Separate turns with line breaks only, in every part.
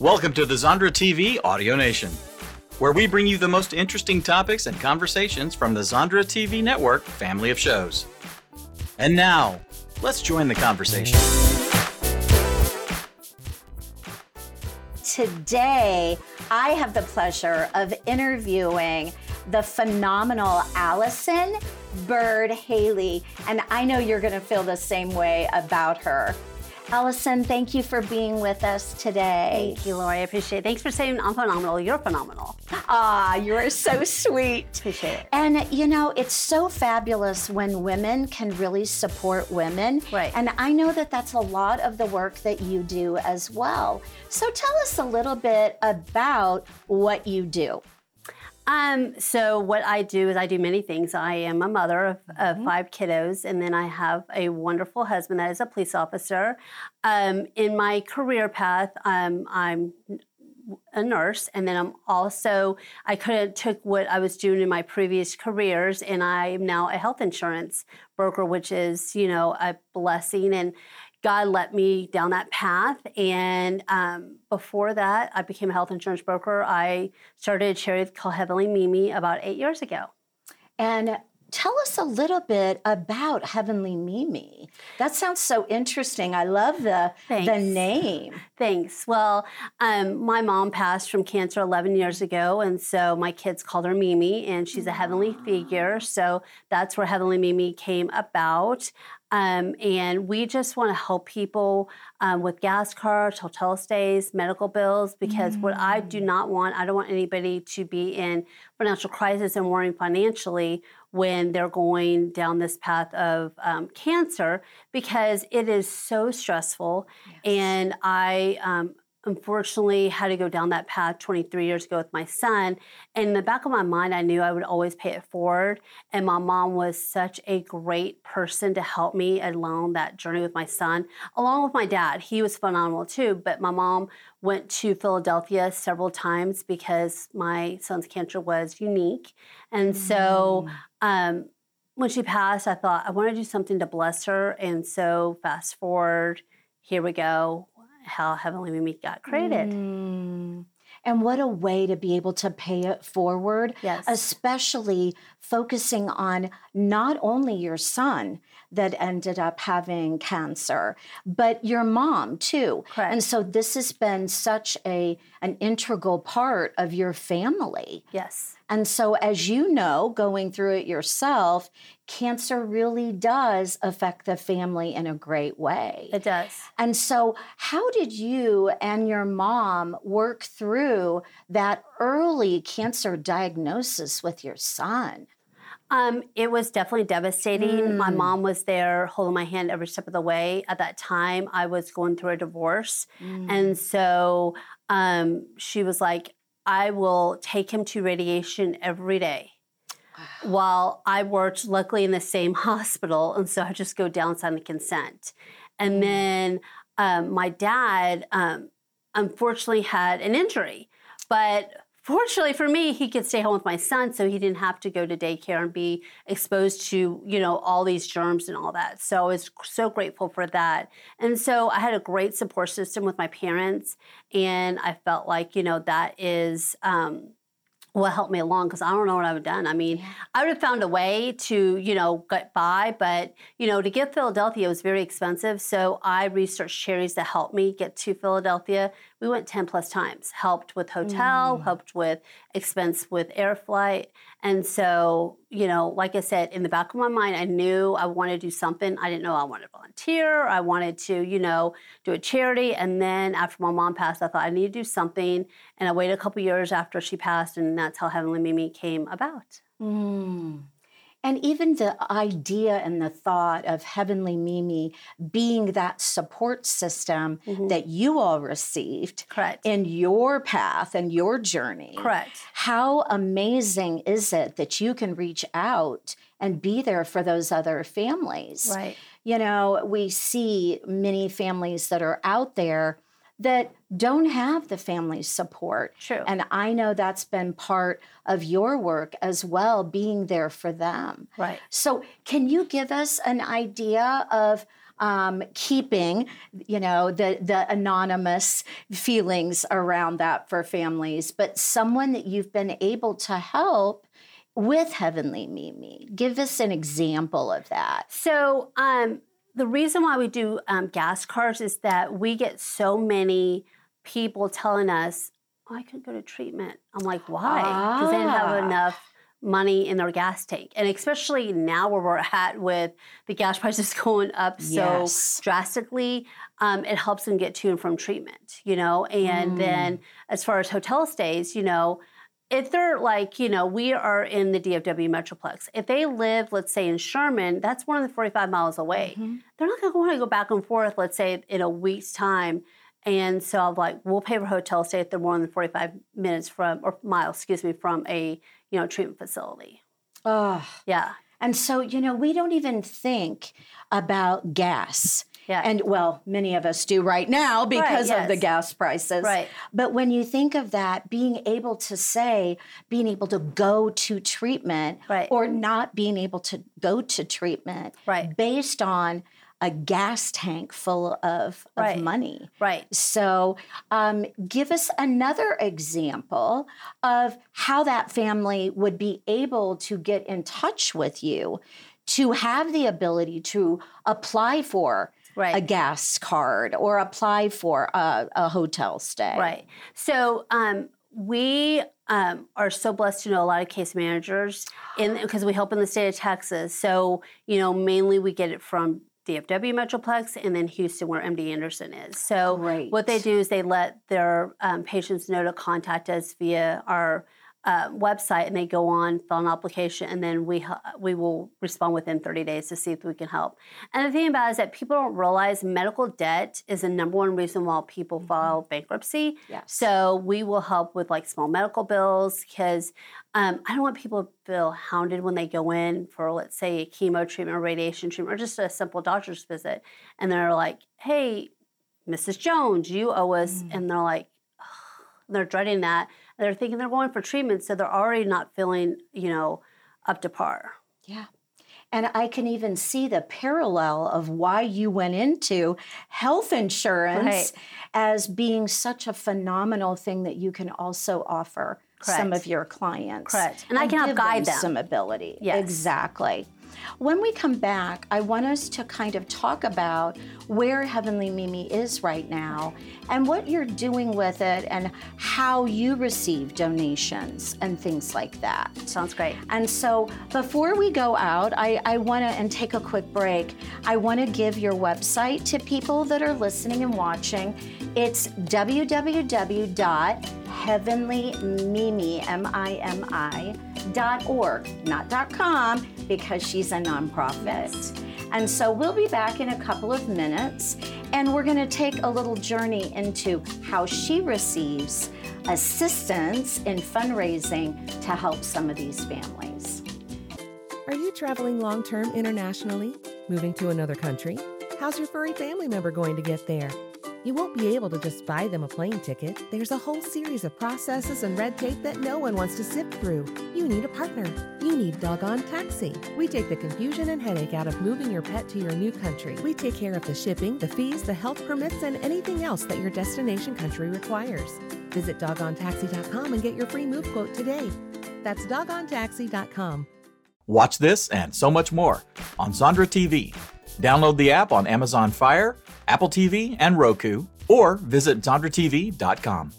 Welcome to the Zondra TV Audio Nation, where we bring you the most interesting topics and conversations from the Zondra TV network family of shows. And now, let's join the conversation.
Today, I have the pleasure of interviewing the phenomenal Allison Byrd-Haley, and I know you're going to feel the same way about her. Allison, thank you for being with us today.
Thank you, Lori. I appreciate it. Thanks for saying I'm phenomenal. You're phenomenal.
Ah, you are so sweet.
Appreciate it.
And you know, it's so fabulous when women can really support women.
Right.
And I know that that's a lot of the work that you do as well. So tell us a little bit about what you do.
Um, so what I do is I do many things. I am a mother of, of
Mhm.
five kiddos, and then I have a wonderful husband that is a police officer. Um, in my career path, um, I'm a nurse, and then I'm also I could have took what I was doing in my previous careers, and I'm now a health insurance broker, which is you know a blessing and. God let me down that path. And um, before that, I became a health insurance broker. I started a charity called Heavenly Mimi about eight years ago.
And tell us a little bit about Heavenly Mimi. That sounds so interesting. I love the the name.
Thanks. Well, um, my mom passed from cancer 11 years ago, and so my kids called her Mimi, and she's a heavenly figure. So that's where Heavenly Mimi came about. Um, and we just want to help people um, with gas cards, hotel stays, medical bills, because what I do not want, I don't want anybody to be in financial crisis and worrying financially when they're going down this path of um, cancer, because it is so stressful. And I um, unfortunately had to go down that path 23 years ago with my son. And in the back of my mind, I knew I would always pay it forward. And my mom was such a great person to help me along that journey with my son, along with my dad. He was phenomenal too. But my mom went to Philadelphia several times because my son's cancer was unique. And so, um, when she passed, I thought I want to do something to bless her. And so, fast forward, here we go. How Heavenly Mimi got created.
Mm. And what a way to be able to pay it forward,
Yes.
especially focusing on not only your son that ended up having cancer, but your mom too.
Correct.
And so this has been such a an integral part of your family.
yes.
And so, as you know, going through it yourself, cancer really does affect the family in a great way.
It does.
And so, how did you and your mom work through that early cancer diagnosis with your son?
Um, it was definitely devastating. My
Mm.
mom was there holding my hand every step of the way. At that time, I was going through a divorce. And so um, she was like, I will take him to radiation every day. While I worked, luckily, in the same hospital. And so I just go down, sign the consent. And then um, my dad, um, unfortunately, had an injury. But fortunately for me, he could stay home with my son, so he didn't have to go to daycare and be exposed to, you know, all these germs and all that. So I was so grateful for that. And so I had a great support system with my parents, and I felt like, you know, that is um, what helped me along because I don't know what I would have done. I mean, I would have found a way to, you know, get by, but, you know, to get Philadelphia was very expensive. So I researched charities to help me get to Philadelphia. We went 10 plus times, helped with hotel, helped with expense with air flight. And so, you know, like I said, in the back of my mind, I knew I wanted to do something. I didn't know I wanted to volunteer. I wanted to, you know, do a charity. And then after my mom passed, I thought I need to do something. And I waited a couple years after she passed, and that's how Heavenly Mimi came about.
Mm. And even the idea and the thought of Heavenly Mimi being that support system
Mhm.
that you all received
Correct.
in your path and your journey.
Correct.
How amazing is it that you can reach out and be there for those other families?
Right.
You know, we see many families that are out there that don't have the family support.
True.
And I know that's been part of your work as well, being there for them.
right.
So, can you give us an idea of um, keeping, you know, the the anonymous feelings around that for families, but someone that you've been able to help with Heavenly Mimi. Give us an example of that.
So, um, the reason why we do um, gas cards is that we get so many people telling us, oh, I couldn't go to treatment. I'm like, why? Because they didn't have
Ah.
enough money in their gas tank. And especially now where we're at with the gas prices going up so
Yes.
drastically, um, it helps them get to and from treatment, you know? And
Mm.
then as far as hotel stays, you know, if they're like, you know, we are in the DFW Metroplex. If they live, let's say in Sherman, that's more than 45 miles away.
Mm-hmm.
They're not going to want to go back and forth, let's say in a week's time. And so I'm like, we'll pay for hotel stay if they're more than 45 minutes from, or miles, excuse me, from a, you know, treatment facility.
Oh,
Yeah.
and so you know, we don't even think about gas.
Yeah.
And well, many of us do right now because of the gas prices.
Right.
But when you think of that, being able to say, being able to go to treatment
Right.
or not being able to go to treatment
Right.
based on a gas tank full of, of
Right.
money.
Right.
So, um, give us another example of how that family would be able to get in touch with you to have the ability to apply for
Right.
a gas card or apply for a, a hotel stay.
Right. So um, we um, are so blessed to know a lot of case managers in because we help in the state of Texas. So you know, mainly we get it from DFW Metroplex and then Houston, where MD Anderson is. So
Great.
what they do is they let their um, patients know to contact us via our uh, website, and they go on, fill an application, and then we we will respond within 30 days to see if we can help. And the thing about it is that people don't realize medical debt is the number one reason why people file bankruptcy.
Yes.
So we will help with like small medical bills because um, I don't want people to feel hounded when they go in for, let's say, a chemo treatment or radiation treatment or just a simple doctor's visit. And they're like, hey, Mrs. Jones, you owe us. And they're like, they're dreading that. They're thinking they're going for treatment. So they're already not feeling, you know, up to par.
Yeah. And I can even see the parallel of why you went into health insurance
Right.
as being such a phenomenal thing that you can also offer some of your clients.
Correct. And I can help guide them.
some ability.
Yes.
Exactly. When we come back, I want us to kind of talk about where Heavenly Mimi is right now and what you're doing with it and how you receive donations and things like that.
Sounds great.
And so before we go out, I, I want to, and take a quick break, I want to give your website to people that are listening and watching. It's www.heavenlymimi, M-I-M-I, dot org, not dot com, because she's a nonprofit. And so we'll be back in a couple of minutes, and we're going to take a little journey into how she receives assistance in fundraising to help some of these families.
Are you traveling long term internationally? Moving to another country? How's your furry family member going to get there? You won't be able to just buy them a plane ticket. There's a whole series of processes and red tape that no one wants to sift through. You need a partner. You need Doggone Taxi. We take the confusion and headache out of moving your pet to your new country. We take care of the shipping, the fees, the health permits, and anything else that your destination country requires. Visit doggonetaxi.com and get your free move quote today. That's doggonetaxi.com.
Watch this and so much more on Zondra TV. Download the app on Amazon Fire, Apple TV, and Roku, or visit ZondraTV.com.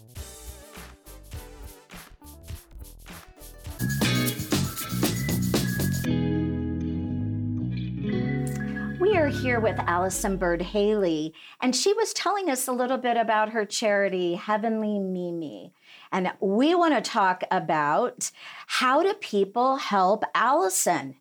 We are here with Allison Byrd-Haley, and she was telling us a little bit about her charity, Heavenly Mimi. And we want to talk about how do people help Allison?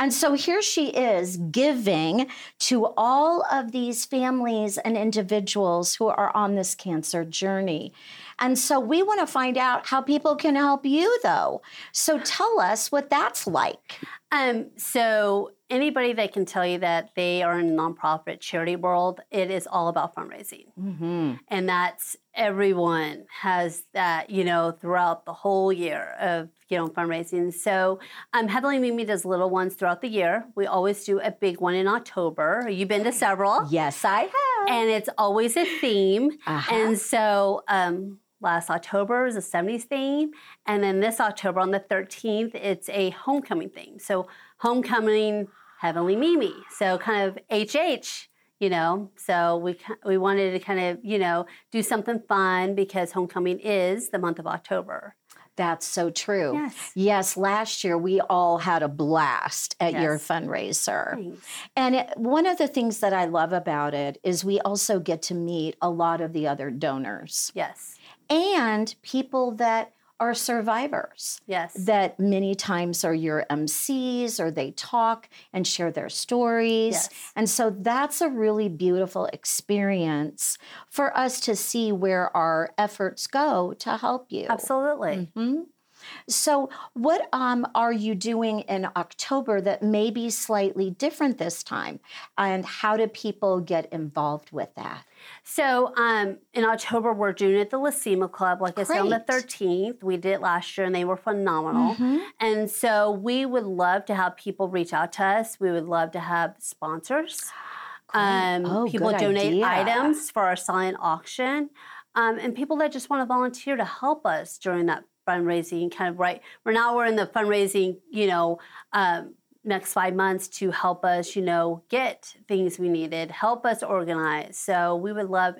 And so here she is giving to all of these families and individuals who are on this cancer journey. And so we want to find out how people can help you, though. So tell us what that's like.
Um, so anybody that can tell you that they are in the nonprofit charity world, it is all about fundraising.
Mm-hmm.
And that's everyone has that, you know, throughout the whole year of, you know, fundraising. So um, Heavenly Mimi does little ones throughout the year. We always do a big one in October. You've been to several.
Yes, I have.
And it's always a theme.
Uh-huh.
And so um, last October was a 70s theme. And then this October on the 13th, it's a homecoming theme. So homecoming, Heavenly Mimi. So kind of HH you know so we we wanted to kind of you know do something fun because homecoming is the month of october
That's so true.
Yes.
Yes, last year we all had a blast at your fundraiser.
Thanks.
And it, one of the things that I love about it is we also get to meet a lot of the other donors
yes
and people that are survivors.
yes
That many times are your MCs or they talk and share their stories.
Yes.
And so that's a really beautiful experience for us to see where our efforts go to help you.
absolutely
Mhm. So, what um, are you doing in October that may be slightly different this time? And how do people get involved with that?
so um, in october we're doing it at the La Cima club. Like i said on the 13th we did it last year and they were phenomenal. And so we would love to have people reach out to us. We would love to have sponsors. Um,
Oh,
people donate
idea.
items for our silent auction. Um, and people that just want to volunteer to help us during that fundraising kind of right we're now we're in the fundraising you know um, next five months to help us you know get things we needed help us organize. So we would love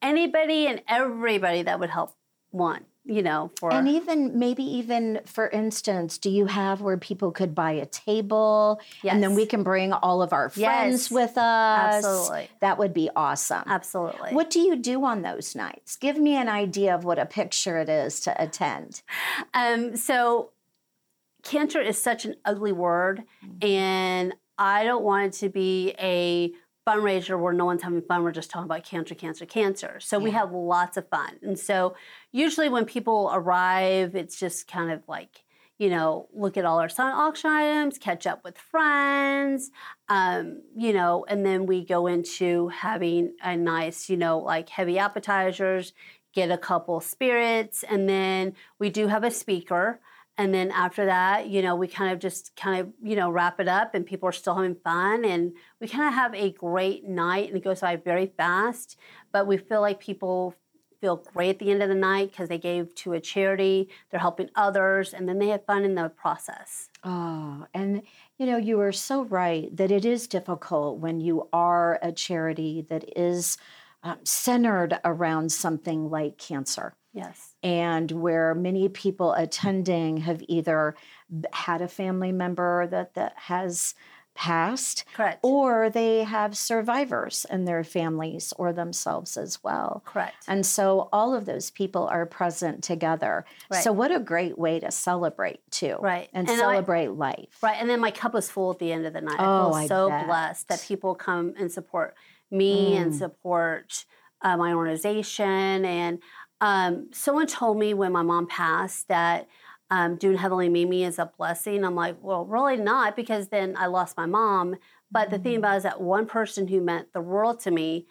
anybody and everybody that would help one you know for
And even maybe even for instance, do you have where people could buy a table and then we can bring all of our friends
Yes.
with us?
Absolutely.
That would be awesome.
absolutely
What do you do on those nights? Give me an idea of what a picture it is to attend.
Um, so cancer is such an ugly word, and I don't want it to be a fundraiser where no one's having fun. We're just talking about cancer, cancer, cancer. So we have lots of fun. And so usually when people arrive, it's just kind of like, you know, look at all our silent auction items, catch up with friends, um, you know, and then we go into having a nice, you know, like heavy appetizers, get a couple spirits, and then we do have a speaker. And then after that, you know, we kind of just kind of, you know, wrap it up and people are still having fun and we kind of have a great night and it goes by very fast. But we feel like people feel great at the end of the night because they gave to a charity, they're helping others, and then they have fun in the process.
Oh, and you know, you are so right that it is difficult when you are a charity that is um, centered around something like cancer.
Yes.
and where many people attending have either had a family member that, that has passed
Correct.
or they have survivors in their families or themselves as well.
Correct.
And so all of those people are present together.
Right.
So what a great way to celebrate too.
Right.
And,
And I-
celebrate life.
Right, and then my cup was full at the end of the night.
Oh,
I
I
feel so blessed that people come and support me and
Mm.
support uh, my organization. And um, someone told me when my mom passed that um, doing Heavenly Mimi is a blessing. I'm like, well, really not, because then I lost my mom. But the thing
Mm.
about it is that one person who meant the world to me,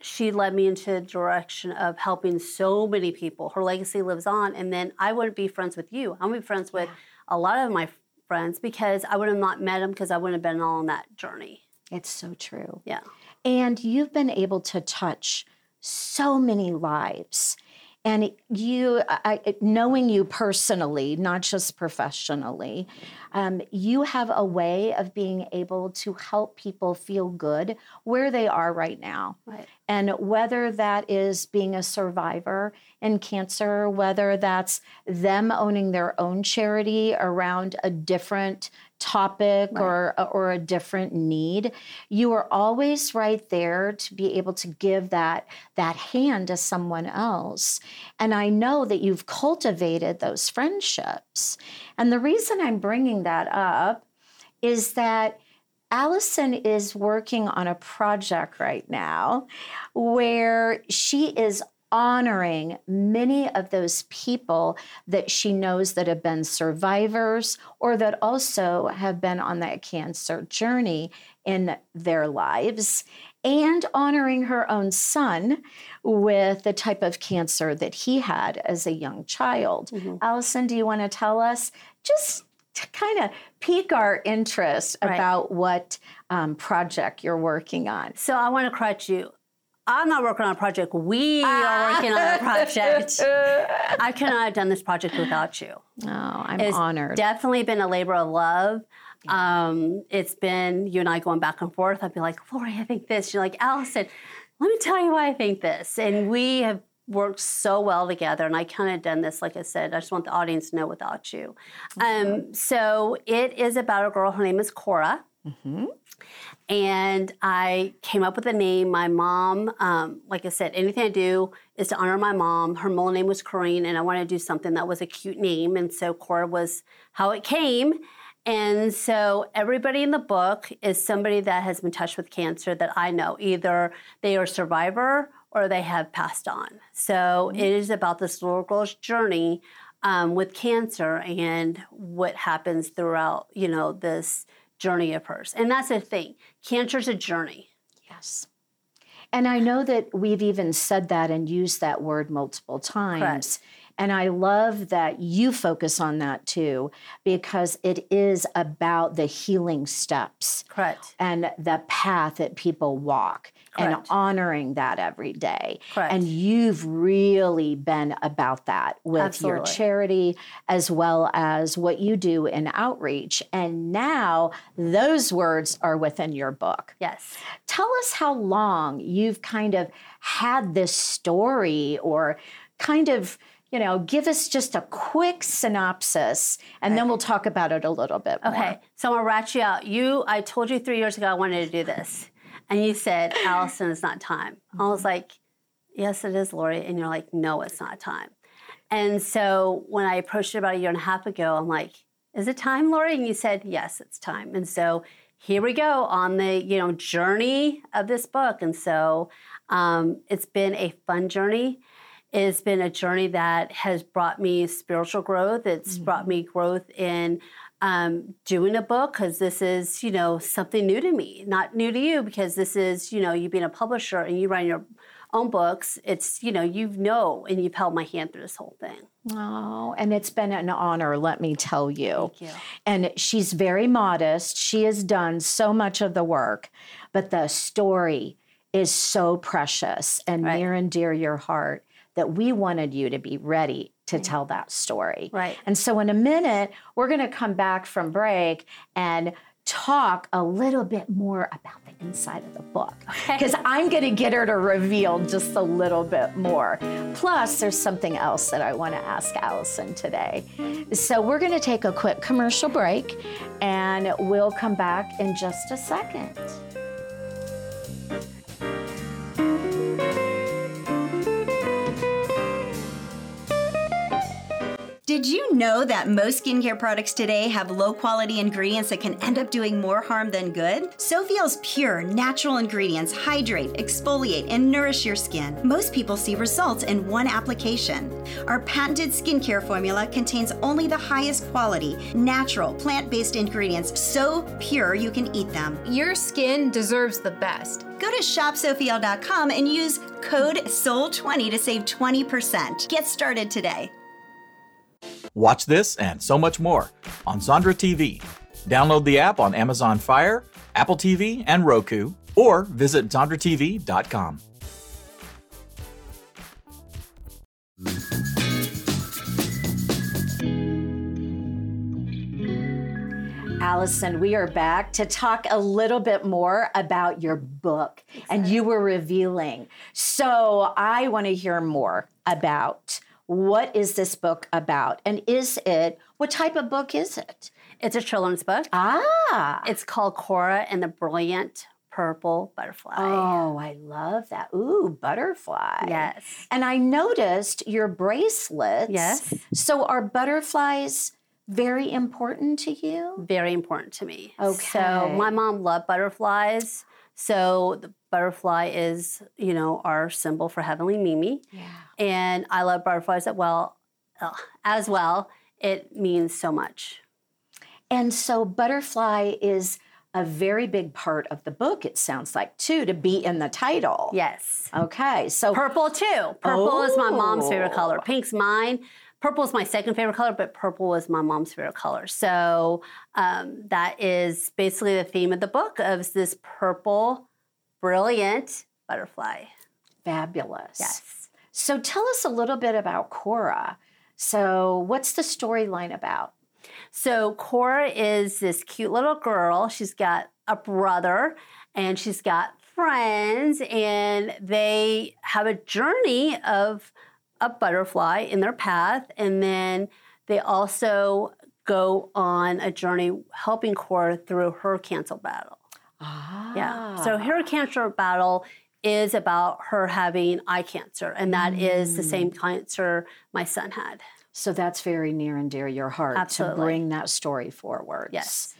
she led me into the direction of helping so many people. Her legacy lives on, and then I wouldn't be friends with you. I would be friends with a lot of my friends because I would have not met them because I wouldn't have been on that journey.
It's so true.
Yeah.
And you've been able to touch so many lives. And you, I, knowing you personally, not just professionally, um, you have a way of being able to help people feel good where they are right now.
Right.
And whether that is being a survivor in cancer, whether that's them owning their own charity around a different topic or or a different need, you are always right there to be able to give that that hand to someone else. And I know that you've cultivated those friendships. And the reason I'm bringing that up is that Allison is working on a project right now where she is honoring many of those people that she knows that have been survivors or that also have been on that cancer journey in their lives and honoring her own son with the type of cancer that he had as a young child.
Mm-hmm.
Allison, do you want to tell us just to kind of pique our interest
Right.
about what um, project you're working on?
So I want to correct you. I'm not working on a project. We are working on a project. I cannot have done this project without you.
Oh, I'm
It's
honored.
definitely been a labor of love. Um, it's been you and I going back and forth. I'd be like, Lori, I think this. You're like, Allison, let me tell you why I think this. And we have worked so well together. And I kind of done this, like I said, I just want the audience to know without you. Um, so it is about a girl. Her name is Cora. And I came up with a name. My mom, um, like I said, anything I do is to honor my mom. Her middle name was Corrine, and I wanted to do something that was a cute name. And so Cora was how it came. And so everybody in the book is somebody that has been touched with cancer that I know. Either they are a survivor or they have passed on. So it is about this little girl's journey um, with cancer and what happens throughout, you know, this journey of hers. And that's the thing. Cancer's a journey.
Yes. And I know that we've even said that and used that word multiple times.
Correct.
And I love that you focus on that too, because it is about the healing steps
Correct.
and the path that people walk and honoring that every day.
Correct.
And you've really been about that with your charity as well as what you do in outreach. And now those words are within your book.
Yes.
Tell us how long you've kind of had this story or kind of, you know, give us just a quick synopsis and then we'll talk about it a little bit more.
Okay. So I'm gonna rat out. You I told you three years ago I wanted to do this. And you said, Allison, it's not time. I was like, Yes, it is, Lori. And you're like, No, it's not time. And so when I approached it about a year and a half ago, I'm like, Is it time, Lori? And you said, Yes, it's time. And so here we go on the you know journey of this book. And so um, it's been a fun journey. It's been a journey that has brought me spiritual growth. It's brought me growth in um, doing a book because this is, you know, something new to me. Not new to you because this is, you know, you being a publisher and you write your own books. It's, you know, you know, and you've held my hand through this whole thing.
Oh, and it's been an honor, let me tell you.
Thank you.
And she's very modest. She has done so much of the work, but the story is so precious and
Right.
near and dear your heart that we wanted you to be ready to tell that story.
Right.
And so, in a minute, we're going to come back from break and talk a little bit more about the inside of the book. Because I'm going to get her to reveal just a little bit more. Plus, there's something else that I want to ask Allison today. So, we're going to take a quick commercial break and we'll come back in just a second.
Did you know that most skincare products today have low quality ingredients that can end up doing more harm than good? Sophiel's pure, natural ingredients hydrate, exfoliate, and nourish your skin. Most people see results in one application. Our patented skincare formula contains only the highest quality, natural, plant based ingredients so pure you can eat them.
Your skin deserves the best.
Go to shopsophiel.com and use code SOUL20 to save 20%. Get started today.
Watch this and so much more on Zondra TV. Download the app on Amazon Fire, Apple TV, and Roku, or visit ZondraTV.com.
Allison, we are back to talk a little bit more about your book. And you were revealing. So I want to hear more about what is this book about? And is it, what type of book is it?
It's a children's book.
Ah.
It's called Cora and the Brilliant Purple Butterfly.
Oh, I love that. Ooh, butterfly.
Yes.
And I noticed your bracelets.
Yes.
So are butterflies very important to you?
very important to me.
Okay.
So my mom loved butterflies. So the butterfly is, you know, our symbol for heavenly Mimi.
Yeah.
And I love butterflies as well. As well, it means so much.
And so butterfly is a very big part of the book, it sounds like, too, to be in the title.
Yes.
Okay. So
Purple too. Purple is my mom's favorite
Oh.
color. Pink's mine. Purple is my second favorite color, but purple is my mom's favorite color. So um, that is basically the theme of the book of this purple, brilliant butterfly.
fabulous.
Yes.
So tell us a little bit about Cora. So what's the storyline about?
So Cora is this cute little girl. She's got a brother and she's got friends, and they have a journey of a butterfly in their path. And then they also go on a journey helping Cora through her cancer battle.
Ah.
Yeah. So ah. her cancer battle is about her having eye cancer, and that is the same mm. cancer my son had.
So that's very near and dear to your heart
Absolutely.
to bring that story forward.
Yes.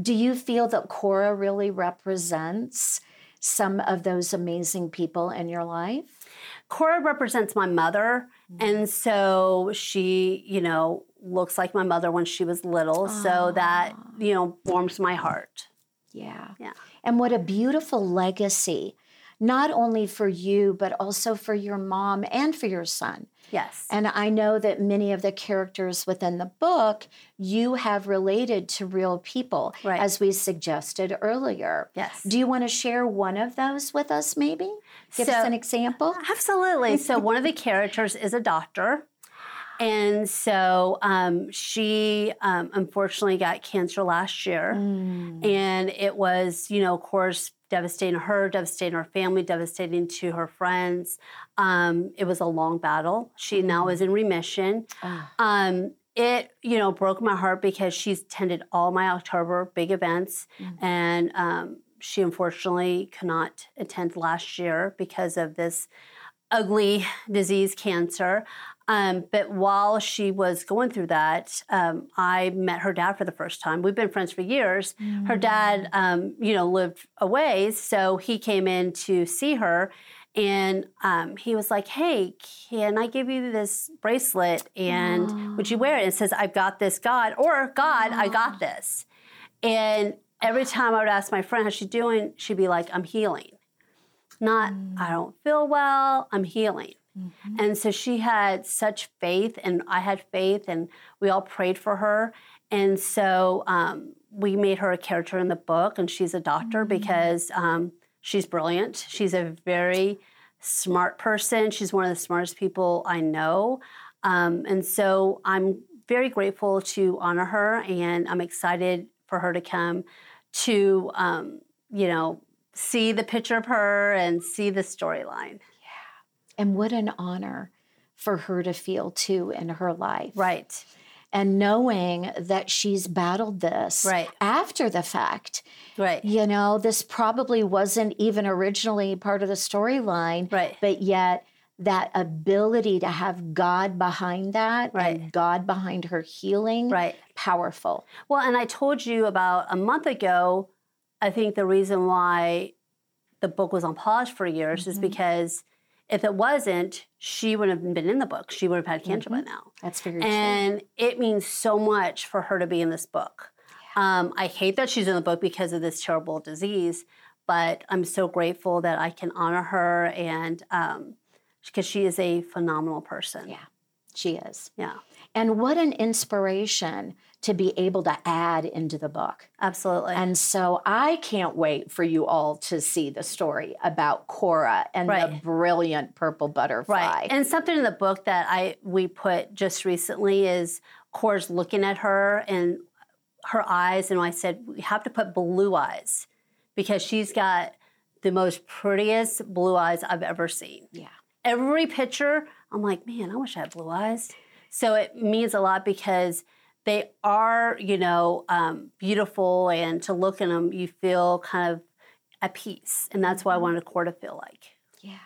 Do you feel that Cora really represents some of those amazing people in your life?
Cora represents my mother, mm. and so she, you know, looks like my mother when she was little. So that, ah. you know, warms my heart.
Yeah.
Yeah.
And what a beautiful legacy, not only for you, but also for your mom and for your son.
Yes.
And I know that many of the characters within the book you have related to real people,
Right.
as we suggested earlier.
Yes.
Do you want to share one of those with us, maybe? Give us an example.
Absolutely. So one of the characters is a doctor. And so um, she um, unfortunately got cancer last year.
Mm.
And it was, you know, of course, devastating to her, devastating to her family, devastating to her friends. Um, it was a long battle. She now is in remission.
Ah.
Um, it, you know, broke my heart because she's attended all my October big events. And um, she unfortunately could not attend last year because of this ugly disease, cancer. Um, but while she was going through that, um, I met her dad for the first time. We've been friends for years. Her dad, um, you know, lived away, so he came in to see her, and um, he was like, "Hey, can I give you this bracelet? And would you wear it?" It says, "I've got this, God," or "God, I got this." And every time I would ask my friend how she's doing, she'd be like, "I'm healing." Not, I don't feel well, I'm healing. And so she had such faith, and I had faith, and we all prayed for her. And so um, we made her a character in the book, and she's a doctor because um, she's brilliant. She's a very smart person. She's one of the smartest people I know. Um, and so I'm very grateful to honor her, and I'm excited for her to come to, um, you know, see the picture of her and see the storyline.
And what an honor for her to feel too in her life.
Right.
And knowing that she's battled this
Right.
after the fact.
Right.
You know, this probably wasn't even originally part of the storyline.
Right.
But yet, that ability to have God behind that
Right.
and God behind her healing,
Right.
powerful.
Well, and I told you about a month ago, I think the reason why the book was on pause for years is mm-hmm. because if it wasn't, she would have been in the book. She would have had cancer by now.
That's very true.
And it means so much for her to be in this book. Um, I hate that she's in the book because of this terrible disease, but I'm so grateful that I can honor her and because she is a phenomenal person.
Yeah. She is.
Yeah,
And what an inspiration to be able to add into the book.
absolutely.
And so I can't wait for you all to see the story about Cora and the brilliant purple butterfly.
Right. And something in the book that I we put just recently is Cora's looking at her and her eyes, and I said we have to put blue eyes because she's got the most prettiest blue eyes I've ever seen.
yeah.
Every picture, I'm like, man, I wish I had blue eyes. So it means a lot because they are, you know, um, beautiful, and to look in them, you feel kind of at peace, and that's what I wanted Cora to feel like.
Yeah.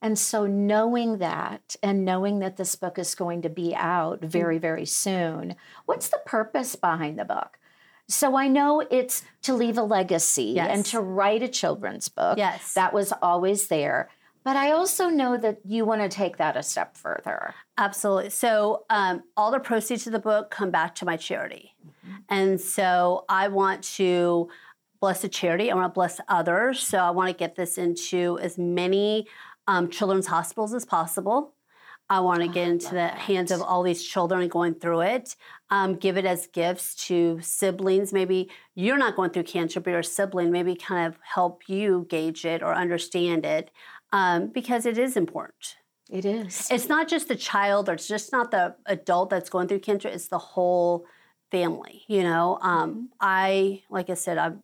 And so knowing that and knowing that this book is going to be out very, very soon, what's the purpose behind the book? So I know it's to leave a legacy
Yes.
and to write a children's book.
Yes.
That was always there. But I also know that you want to take that a step further.
Absolutely. So um, all the proceeds of the book come back to my charity, and so I want to bless the charity. I want to bless others. So I want to get this into as many um, children's hospitals as possible. I want to get into the hands of all these children going through it. Um, give it as gifts to siblings. Maybe you're not going through cancer, but your sibling maybe kind of help you gauge it or understand it um, because it is important.
It is.
It's not just the child or it's just not the adult that's going through cancer, it's the whole family, you know. Um, I, like I said, I've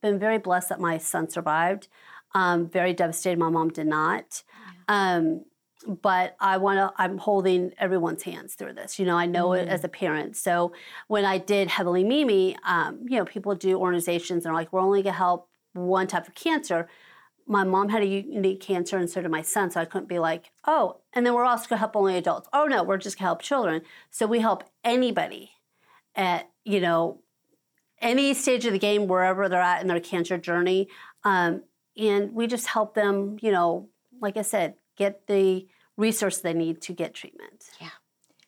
been very blessed that my son survived. Um, very devastated my mom did not. Um, but I want to, I'm holding everyone's hands through this. You know, I know it as a parent. So when I did Heavenly Mimi, um, you know, people do organizations and are like, we're only going to help one type of cancer my mom had a unique cancer and so did my son so i couldn't be like oh and then we're also going to help only adults oh no we're just going to help children so we help anybody at you know any stage of the game wherever they're at in their cancer journey um, and we just help them you know like i said get the resource they need to get treatment Yeah.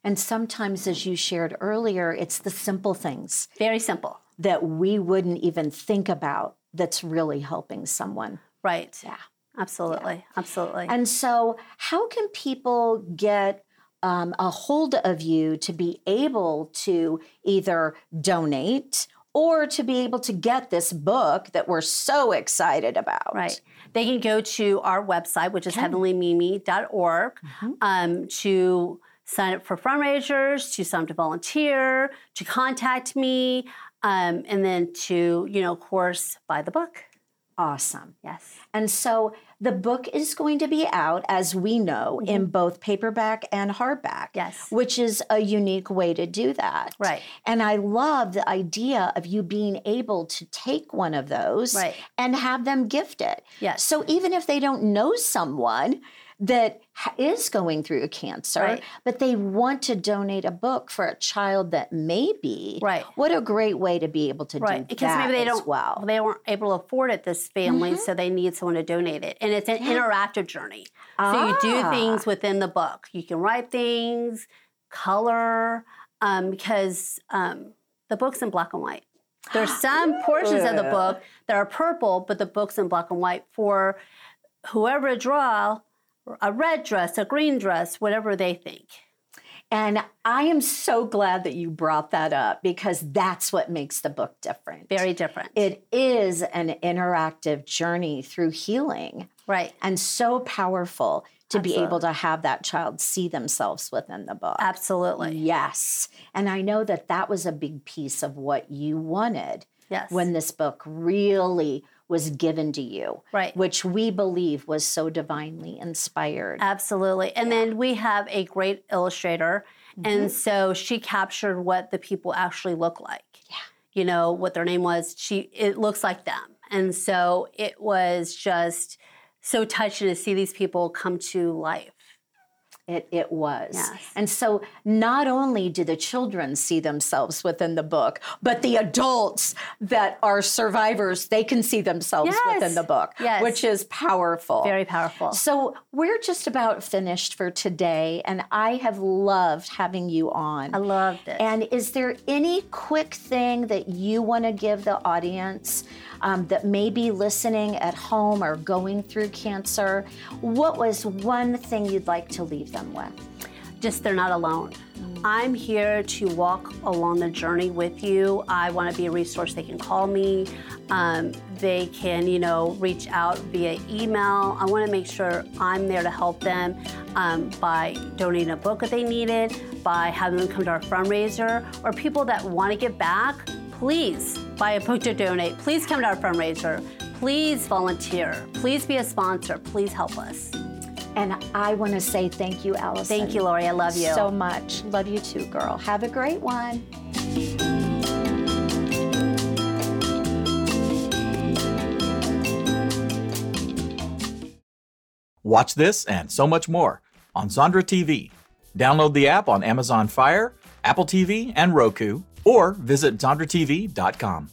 And sometimes, as you shared earlier, it's the simple things
very simple
that we wouldn't even think about that's really helping someone.
Right
Yeah.
absolutely absolutely
And so, how can people get um, a hold of you to be able to either donate or to be able to get this book that we're so excited about?
Right. They can go to our website, which is heavenlymimi.org, um, to sign up for fundraisers, to sign up to volunteer, to contact me, um, and then to, you know, of course, buy the book.
Awesome.
Yes.
And so the book is going to be out, as we know, mm-hmm. in both paperback and hardback.
Yes.
Which is a unique way to do that.
Right.
And I love the idea of you being able to take one of those
Right.
and have them gifted.
Yes.
So even if they don't know someone that ha- is going through a cancer,
Right.
but they want to donate a book for a child that may be,
Right.
what a great way to be able to
Right.
do
Because
that
maybe they don't
well.
they weren't able to afford it, this family, so they need someone to donate it. And it's an interactive journey. So you do
Ah.
things within the book. You can write things, color, um, because um, the book's in black and white. There's some portions of the book that are purple, but the book's in black and white for whoever draw a red dress, a green dress, whatever they think.
And I am so glad that you brought that up because that's what makes the book different.
Very different.
It is an interactive journey through healing
right.
and so powerful to be able to have that child see themselves within the book.
Absolutely.
Yes. And I know that that was a big piece of what you wanted
Yes.
when this book really was given to you,
Right.
which we believe was so divinely inspired.
Absolutely. And then we have a great illustrator. And mm-hmm. so she captured what the people actually look like. Yeah. You know, what their name was. She it looks like them. And so it was just so touching to see these people come to life.
It, it was.
Yes.
And so not only do the children see themselves within the book, but the adults that are survivors, they can see themselves
Yes.
within the book,
Yes.
which is powerful.
Very powerful.
So we're just about finished for today, and I have loved having you on.
I loved it.
And is there any quick thing that you want to give the audience um, that may be listening at home or going through cancer? What was one thing you'd like to leave them with?
just they're not alone. I'm here to walk along the journey with you. I want to be a resource. They can call me. Um, they can, you know, reach out via email. I want to make sure I'm there to help them um, by donating a book if they needed, by having them come to our fundraiser, or people that want to give back. Please buy a book to donate. Please come to our fundraiser. Please volunteer. Please be a sponsor. Please help us.
And I want to say thank you, Allison.
Thank you, Lori. I love you.
so much. Love you too, girl. Have a great one.
Watch this and so much more on Zondra TV. Download the app on Amazon Fire, Apple TV, and Roku, or visit ZondraTV.com.